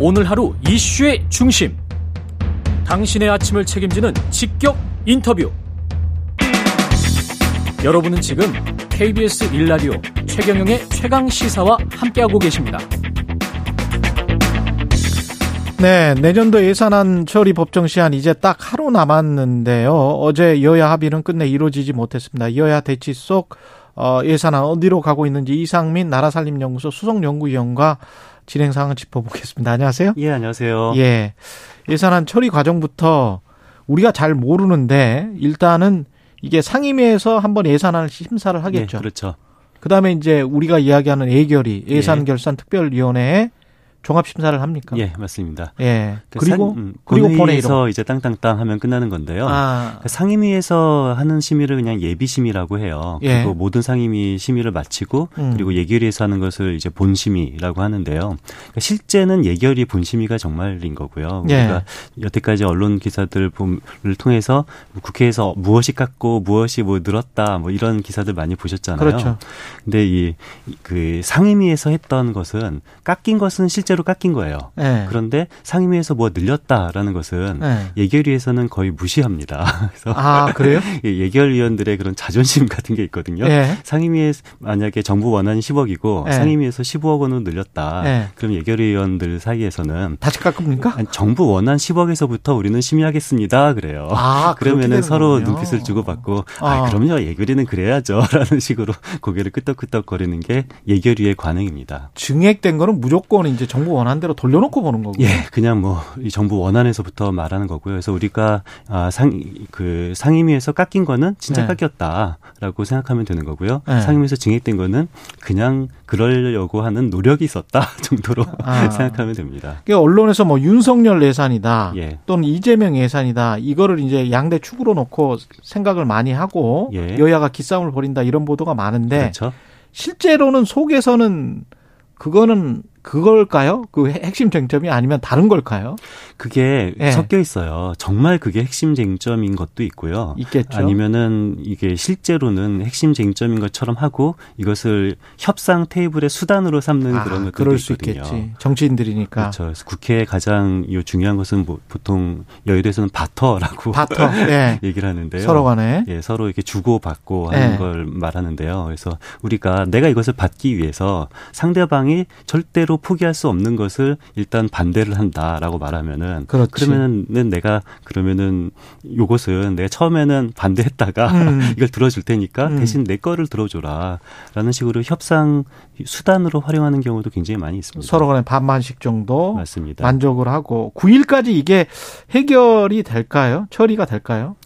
오늘 하루 이슈의 중심. 당신의 아침을 책임지는 직격 인터뷰. 여러분은 지금 KBS 일라디오 최경영의 최강 시사와 함께하고 계십니다. 네, 내년도 예산안 처리 법정 시한 이제 딱 하루 남았는데요. 어제 여야 합의는 끝내 이루어지지 못했습니다. 여야 대치 속 어, 예산안 어디로 가고 있는지 이상민 나라살림연구소 수석연구위원과 진행 상황을 짚어보겠습니다. 안녕하세요. 예, 안녕하세요. 예. 예산안 처리 과정부터 우리가 잘 모르는데 일단은 이게 상임위에서 한번 예산안을 심사를 하겠죠. 예, 그렇죠. 그다음에 이제 우리가 이야기하는 예결위 예산 결산 특별위원회에 종합 심사를 합니까? 예, 맞습니다. 예. 그 그리고 상, 음, 그리고 본회의에서. 이제 땅땅땅 하면 끝나는 건데요. 아, 그 상임위에서 하는 심의를 그냥 예비 심의라고 해요. 예. 그리고 모든 상임위 심의를 마치고 음. 그리고 예결위에서 하는 것을 이제 본심의라고 하는데요. 그러니까 실제는 예결위 본심의가 정말인 거고요. 예. 우리가 여태까지 언론 기사들을 통해서 국회에서 무엇이 깎고 무엇이 뭐 늘었다 뭐 이런 기사들 많이 보셨잖아요. 그렇죠. 근데 이 그 상임위에서 했던 것은 깎인 것은 실제로 깎인 거예요. 예. 그런데 상임위에서 뭐 늘렸다라는 것은 예. 예결위에서는 거의 무시합니다. 그래서 아, 그래요? 예, 예결위원들의 그런 자존심 같은 게 있거든요. 예. 상임위에 만약에 정부 원안이 10억이고 예. 상임위에서 15억 원으로 늘렸다. 예. 그럼 예결위원들 사이에서는 다시 깎습니까? 아니, 정부 원안 10억에서부터 우리는 심의하겠습니다. 그래요. 아, 그러면은 서로 거군요. 눈빛을 주고받고 아. 아, 그럼요. 예결위는 그래야죠라는 식으로 고개를 끄덕끄덕 거리는 게 예결위의 관행입니다. 증액된 거는 무조건 이제 정부 원한대로 돌려놓고 보는 거고. 예, 그냥 뭐 이 정부 원안에서부터 말하는 거고요. 그래서 우리가 아, 상 그 상임위에서 깎인 거는 진짜 네. 깎였다라고 생각하면 되는 거고요. 네. 상임위에서 증액된 거는 그냥 그러려고 하는 노력이 있었다 정도로 아. 생각하면 됩니다. 그러니까 언론에서 뭐 윤석열 예산이다 예. 또는 이재명 예산이다 이거를 이제 양대 축으로 놓고 생각을 많이 하고 예. 여야가 기싸움을 벌인다 이런 보도가 많은데 그렇죠. 실제로는 속에서는 그거는 그걸까요? 그 핵심 쟁점이 아니면 다른 걸까요? 그게 예. 섞여 있어요. 정말 그게 핵심 쟁점인 것도 있고요. 있겠죠. 아니면은 이게 실제로는 핵심 쟁점인 것처럼 하고 이것을 협상 테이블의 수단으로 삼는 아, 그런 것들도 그럴 수 있거든요. 있겠지. 정치인들이니까. 그렇죠. 그래서 국회의 가장 요 중요한 것은 뭐 보통 여의도에서는 바터라고 바터. 예. 얘기를 하는데요. 서로 간에. 예, 서로 이렇게 주고 받고 하는 예. 걸 말하는데요. 그래서 우리가 내가 이것을 받기 위해서 상대방이 절대로 포기할 수 없는 것을 일단 반대를 한다라고 말하면은 그렇지. 그러면은 내가 그러면은 요것은 내가 처음에는 반대했다가 음. 이걸 들어줄 테니까 음. 대신 내 거를 들어줘라라는 식으로 협상 수단으로 활용하는 경우도 굉장히 많이 있습니다. 서로 간에 반만씩 정도 맞습니다. 만족을 하고 9일까지 이게 해결이 될까요? 처리가 될까요?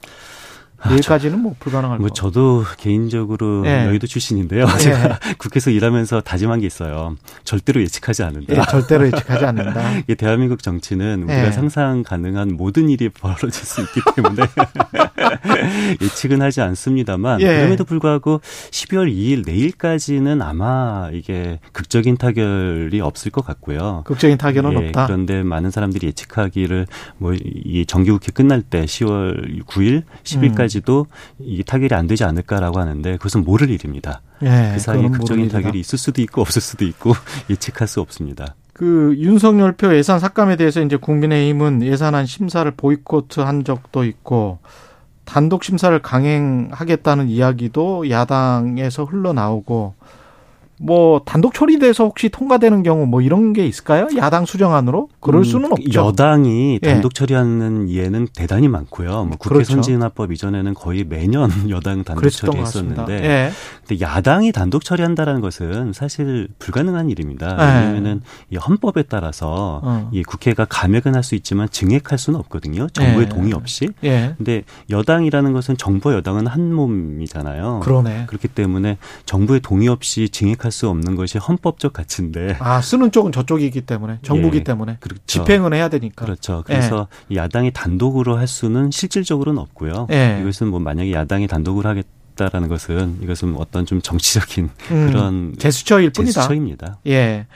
내일까지는 뭐 불가능할 뭐 거. 저도 개인적으로 예. 여의도 출신인데요. 예. 제가 국회에서 일하면서 다짐한 게 있어요. 절대로 예측하지 않는다. 예, 절대로 예측하지 않는다. 이 대한민국 정치는 우리가 예. 상상 가능한 모든 일이 벌어질 수 있기 때문에 예측은 하지 않습니다만 예. 그럼에도 불구하고 12월 2일 내일까지는 아마 이게 극적인 타결이 없을 것 같고요. 극적인 타결은 예, 없다. 그런데 많은 사람들이 예측하기를 뭐 이 정기국회 끝날 때 10월 9일, 10일까지 도 이 타결이 안 되지 않을까라고 하는데 그것은 모를 일입니다. 예, 그 사이에 극적인 타결이 있을 수도 있고 없을 수도 있고 예측할 수 없습니다. 그 윤석열표 예산 삭감에 대해서 이제 국민의힘은 예산안 심사를 보이콧한 적도 있고 단독 심사를 강행하겠다는 이야기도 야당에서 흘러나오고 뭐 단독 처리돼서 혹시 통과되는 경우 뭐 이런 게 있을까요? 야당 수정안으로 그럴 음, 수는 없죠. 여당이 예. 단독 처리하는 예는 대단히 많고요. 뭐 국회 그렇죠. 선진화법 이전에는 거의 매년 여당 단독. 처리했었는데 예. 근데 야당이 단독 처리한다라는 것은 사실 불가능한 일입니다. 네. 왜냐하면은 이 헌법에 따라서 어. 이 국회가 감액은 할 수 있지만 증액할 수는 없거든요. 정부의 예. 동의 없이. 예. 근데 여당이라는 것은 정부와 여당은 한 몸이잖아요. 그러네. 그렇기 때문에 정부의 동의 없이 증액 할 수 없는 것이 헌법적 가치인데 아 쓰는 쪽은 저쪽이기 때문에 정부기 예. 때문에 그렇죠. 집행은 해야 되니까. 그렇죠. 그래서 이 야당이 단독으로 할 수는 실질적으로는 없고요. 예. 이것은 뭐 만약에 야당이 단독으로 하겠 다라는 것은 이것은 어떤 좀 정치적인 음, 그런 제스처일 뿐이다. 제스처입니다. 예.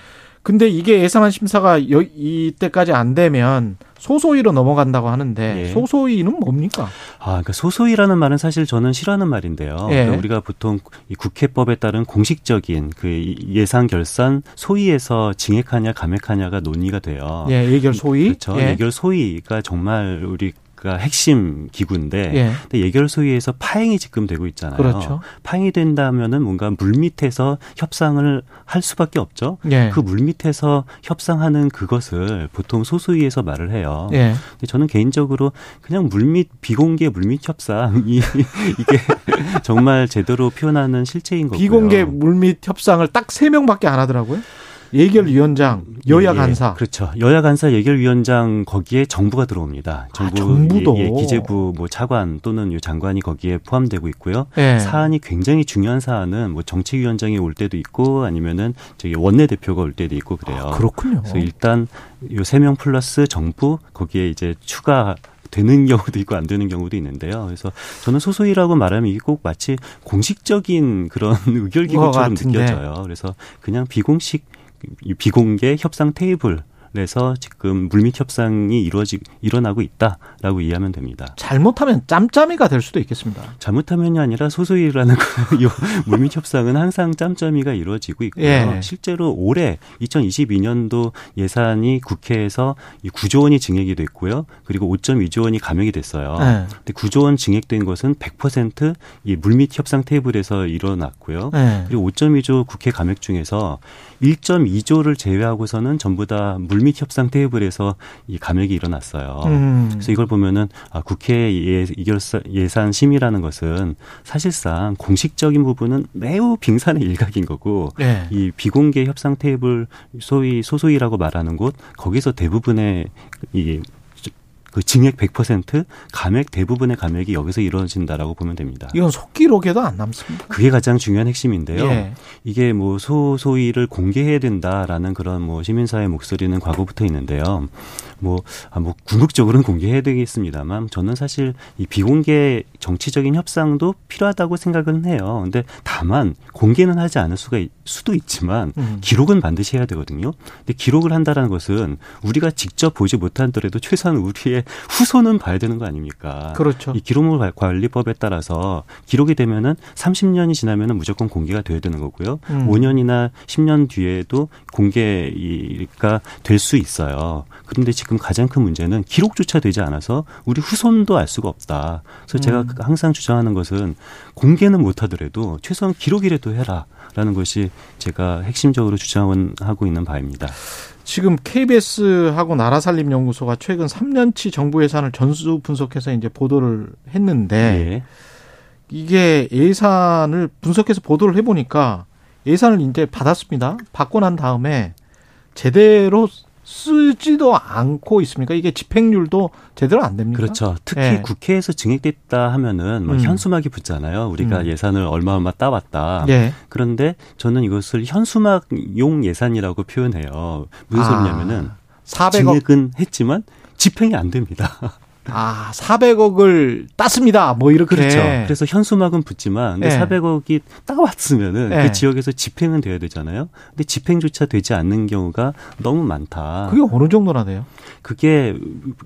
근데 이게 예산안 심사가 여, 이때까지 안 되면 소소위로 넘어간다고 하는데 예. 소소위는 뭡니까? 아, 그러니까 소소위라는 말은 사실 저는 싫어하는 말인데요. 예. 그러니까 우리가 보통 이 국회법에 따른 공식적인 그 예산 결산 소위에서 증액하냐 감액하냐가 논의가 돼요. 예, 예결 소위. 그렇죠. 예. 예결 소위가 정말 우리 가 핵심 기구인데 예. 근데 예결 소위에서 파행이 지금 되고 있잖아요. 그렇죠. 파행이 된다면은 뭔가 물 밑에서 협상을 할 수밖에 없죠. 예. 그물 밑에서 협상하는 그것을 보통 소소위에서 말을 해요. 예. 근데 저는 개인적으로 그냥 물밑 비공개 물밑 협상이 이게 정말 제대로 표현하는 실체인 거고요. 비공개 물밑 협상을 딱 세 명밖에 안 하더라고요. 예결위원장, 여야 예, 간사. 그렇죠. 여야 간사 예결위원장 거기에 정부가 들어옵니다. 정부, 아, 정부도 예, 기재부 뭐 차관 또는 요 장관이 거기에 포함되고 있고요. 예. 사안이 굉장히 중요한 사안은 뭐 정책위원장이 올 때도 있고 아니면은 저기 원내 대표가 올 때도 있고 그래요. 아, 그렇군요. 그래서 일단 요 세 명 플러스 정부 거기에 이제 추가 되는 경우도 있고 안 되는 경우도 있는데요. 그래서 저는 소소위라고 말하면 이게 꼭 마치 공식적인 그런 의결기구처럼 느껴져요. 그래서 그냥 비공식 비공개 협상 테이블 에서 지금 물밑 협상이 이루어지 일어나고 있다라고 이해하면 됩니다. 잘못하면 짬짬이가 될 수도 있겠습니다. 잘못하면이 아니라 소소이라는 그 물밑 협상은 항상 짬짬이가 이루어지고 있고요. 예. 실제로 올해 2022년도 예산이 국회에서 이 9조 원이 증액이 됐고요. 그리고 5.2조 원이 감액이 됐어요. 예. 근데 9조 원 증액된 것은 100%이 물밑 협상 테이블에서 일어났고요. 예. 그리고 5.2조 국회 감액 중에서 1.2조를 제외하고서는 전부 다 물밑 협상 테이블에서 이 감액이 일어났어요. 음. 그래서 이걸 보면은 아, 국회 예, 예산 심의라는 것은 사실상 공식적인 부분은 매우 빙산의 일각인 거고 네. 이 비공개 협상 테이블 소위 소소이라고 말하는 곳 거기서 대부분의 이 그 증액 100% 감액 대부분의 감액이 여기서 이루어진다라고 보면 됩니다. 이건 속기록에도 안 남습니다. 그게 가장 중요한 핵심인데요. 예. 이게 뭐 소소위를 공개해야 된다라는 그런 뭐 시민사회 목소리는 과거부터 있는데요. 뭐, 아, 뭐 궁극적으로는 공개해야 되겠습니다만 저는 사실 이 비공개 정치적인 협상도 필요하다고 생각은 해요. 근데 다만 공개는 하지 않을 수가 수도 있지만 음. 기록은 반드시 해야 되거든요. 근데 기록을 한다라는 것은 우리가 직접 보지 못한더라도 최소한 우리의 후손은 봐야 되는 거 아닙니까? 그렇죠. 이 기록물 관리법에 따라서 기록이 되면은 30년이 지나면은 무조건 공개가 돼야 되는 거고요. 음. 5년이나 10년 뒤에도 공개가 될 수 있어요. 그런데 지금 가장 큰 문제는 기록조차 되지 않아서 우리 후손도 알 수가 없다. 그래서 제가 음. 항상 주장하는 것은 공개는 못하더라도 최소한 기록이라도 해라라는 것이 제가 핵심적으로 주장하고 있는 바입니다. 지금 KBS하고 나라살림연구소가 최근 3년치 정부 예산을 전수 분석해서 이제 보도를 했는데 네. 이게 예산을 분석해서 보도를 해보니까 예산을 이제 받았습니다. 받고 난 다음에 제대로 쓰지도 않고 있습니까? 이게 집행률도 제대로 안 됩니까? 그렇죠. 특히 네. 국회에서 증액됐다 하면은 뭐 음. 현수막이 붙잖아요. 우리가 음. 예산을 얼마 얼마 따왔다. 네. 그런데 저는 이것을 현수막용 예산이라고 표현해요. 무슨 아. 소리냐면은 400억. 증액은 했지만 집행이 안 됩니다. 아, 400억을 땄습니다. 뭐 이렇게. 그렇죠. 그래서 현수막은 붙지만 근데 네. 400억이 따왔으면은 네. 그 지역에서 집행은 돼야 되잖아요. 근데 집행조차 되지 않는 경우가 너무 많다. 그게 어느 정도나 돼요? 그게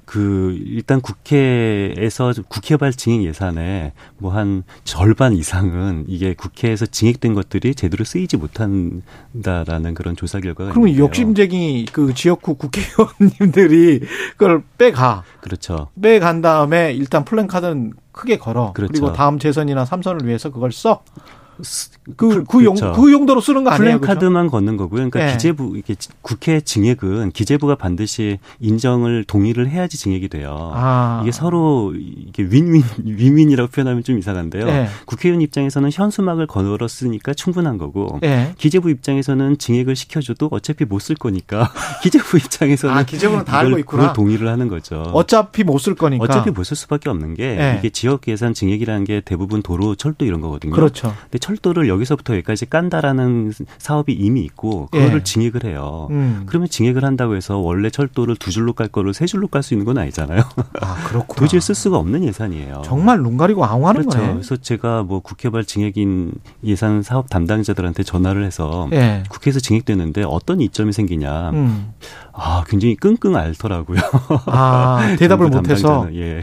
그 일단 국회에서 국회발 증액 예산에 뭐 한 절반 이상은 이게 국회에서 증액된 것들이 제대로 쓰이지 못한다라는 그런 조사 결과가 그러면 욕심쟁이 그 지역구 국회의원님들이 그걸 빼가. 그렇죠. 빼간 다음에 일단 플랜 카드는 크게 걸어. 그렇죠. 그리고 다음 재선이나 삼선을 위해서 그걸 써. 그, 그, 용, 그렇죠. 그 용도로 쓰는 거 아니에요? 플랜카드만 그렇죠? 걷는 거고요. 그러니까 네. 기재부, 이게 국회 증액은 기재부가 반드시 인정을, 동의를 해야지 증액이 돼요. 아. 이게 서로 이게 윈윈, 윈윈이라고 표현하면 좀 이상한데요. 네. 국회의원 입장에서는 현수막을 걸었으니까 충분한 거고, 네. 기재부 입장에서는 증액을 시켜줘도 어차피 못 쓸 거니까 기재부 입장에서는 아, 기재부는 다 알고 있구나. 동의를 하는 거죠. 어차피 못 쓸 거니까. 어차피 못 쓸 수밖에 없는 게 네. 이게 지역 예산 증액이라는 게 대부분 도로, 철도 이런 거거든요. 그렇죠. 근데 철도를 여기서부터 여기까지 깐다라는 사업이 이미 있고 그거를 네. 증액을 해요. 음. 그러면 증액을 한다고 해서 원래 철도를 두 줄로 깔 거를 세 줄로 깔 수 있는 건 아니잖아요. 아, 그렇고 도저히 쓸 수가 없는 예산이에요. 정말 눈 가리고 앙하는 그렇죠. 거네. 그래서 제가 뭐 국회발 증액인 예산 사업 담당자들한테 전화를 해서 네. 국회에서 증액되는데 어떤 이점이 생기냐. 음. 아, 굉장히 끙끙 앓더라고요. 아, 대답을 못해서. 예.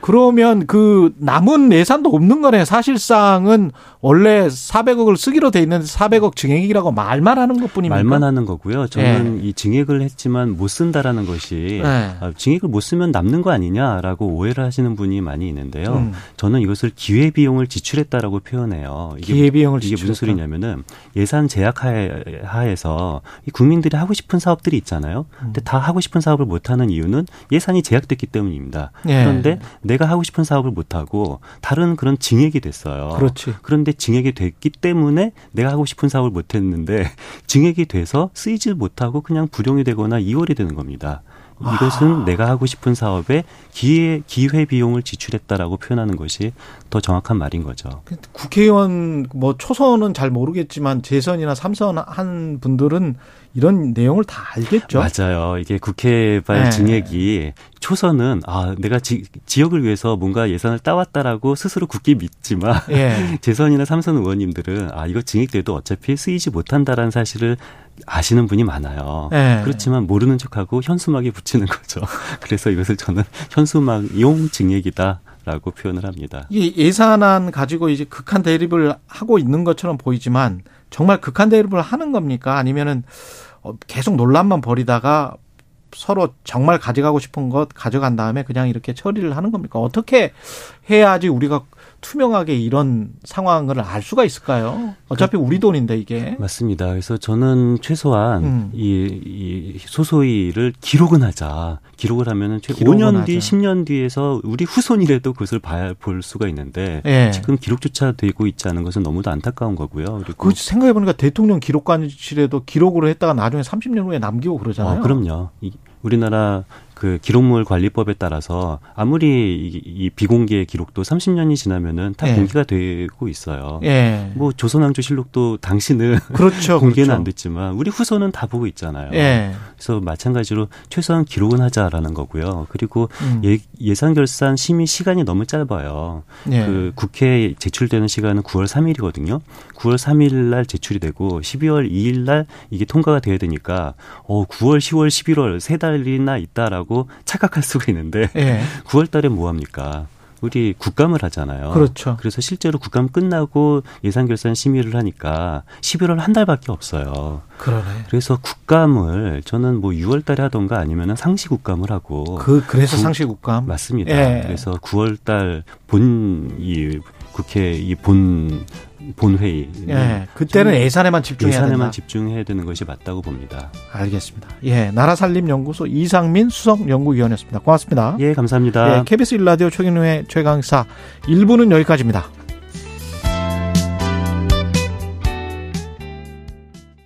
그러면 그 남은 예산도 없는 거네. 사실상은 원래 400억을 쓰기로 돼 있는데 400억 증액이라고 말만 하는 것 뿐입니까? 말만 하는 거고요. 저는 예. 이 증액을 했지만 못 쓴다라는 것이 예. 아, 증액을 못 쓰면 남는 거 아니냐라고 오해를 하시는 분이 많이 있는데요. 음. 저는 이것을 기회 비용을 지출했다라고 표현해요. 이게, 기회 비용을 이게 무슨 소리냐면은 예산 제약 하에서 국민들이 하고 싶은 사업들이 있잖아요. 근데 다 하고 싶은 사업을 못 하는 이유는 예산이 제약됐기 때문입니다. 예. 그런데 내가 하고 싶은 사업을 못 하고 다른 그런 증액이 됐어요. 그렇지. 그런데 증액이 됐기 때문에 내가 하고 싶은 사업을 못 했는데 증액이 돼서 쓰이지 못하고 그냥 불용이 되거나 이월이 되는 겁니다. 이것은 아. 내가 하고 싶은 사업에 기회 기회 비용을 지출했다라고 표현하는 것이 더 정확한 말인 거죠. 국회의원 뭐 초선은 잘 모르겠지만 재선이나 삼선 한 분들은 이런 내용을 다 알겠죠. 맞아요. 이게 국회발 네. 증액이 초선은 아 내가 지, 지역을 위해서 뭔가 예산을 따왔다라고 스스로 굳게 믿지만 네. 재선이나 삼선 의원님들은 아 이거 증액돼도 어차피 쓰이지 못한다라는 사실을 아시는 분이 많아요. 네. 그렇지만 모르는 척하고 현수막에 붙이는 거죠. 그래서 이것을 저는 현수막용 증액이다. 라고 표현을 합니다. 이 예산안 가지고 이제 극한 대립을 하고 있는 것처럼 보이지만 정말 극한 대립을 하는 겁니까? 아니면은 어, 계속 논란만 벌이다가 서로 정말 가져가고 싶은 것 가져간 다음에 그냥 이렇게 처리를 하는 겁니까? 어떻게 해야지 우리가 투명하게 이런 상황을 알 수가 있을까요? 어차피 우리 돈인데 이게. 맞습니다. 그래서 저는 최소한 음. 이, 이 소소이를 기록은 하자. 기록을 하면은 최 5년 뒤, 10년 뒤에서 우리 후손이라도 그것을 봐야 볼 수가 있는데 예. 지금 기록조차 되고 있지 않은 것은 너무도 안타까운 거고요. 그리고 그 생각해 보니까 대통령 기록관실에도 기록으로 했다가 나중에 30년 후에 남기고 그러잖아요. 어, 그럼요. 우리나라 그 기록물 관리법에 따라서 아무리 이, 이 비공개 기록도 30년이 지나면은 다 예. 공개가 되고 있어요. 예. 뭐 조선왕조 실록도 당시는 그렇죠, 공개는 그렇죠. 안 됐지만 우리 후손은 다 보고 있잖아요. 예. 그래서 마찬가지로 최소한 기록은 하자라는 거고요. 그리고 음. 예, 산 결산 심의 시간이 너무 짧아요. 예. 그 국회에 제출되는 시간은 9월 3일이거든요. 9월 3일 날 제출이 되고 12월 2일 날 이게 통과가 돼야 되니까 어 9월, 10월, 11월 세 달이나 있다라고 착각할 수가 있는데 예. 9월 달에 뭐 합니까? 우리 국감을 하잖아요. 그렇죠. 그래서 실제로 국감 끝나고 예산 결산 심의를 하니까 11월 한 달밖에 없어요. 그러네. 그래서 국감을 저는 뭐 6월 달에 하던가 아니면은 상시 국감을 하고 그 그래서 구, 상시 국감 맞습니다. 예. 그래서 9월 달 본 이 국회 이본 본회의. 예. 그때는 예산에만 집중해야 예산에만 된다. 집중해야 되는 것이 맞다고 봅니다. 알겠습니다. 예. 나라살림연구소 이상민 수석연구위원이었습니다. 고맙습니다. 예, 감사합니다. 예, KBS 1라디오 최경영의 최강사 1부는 여기까지입니다.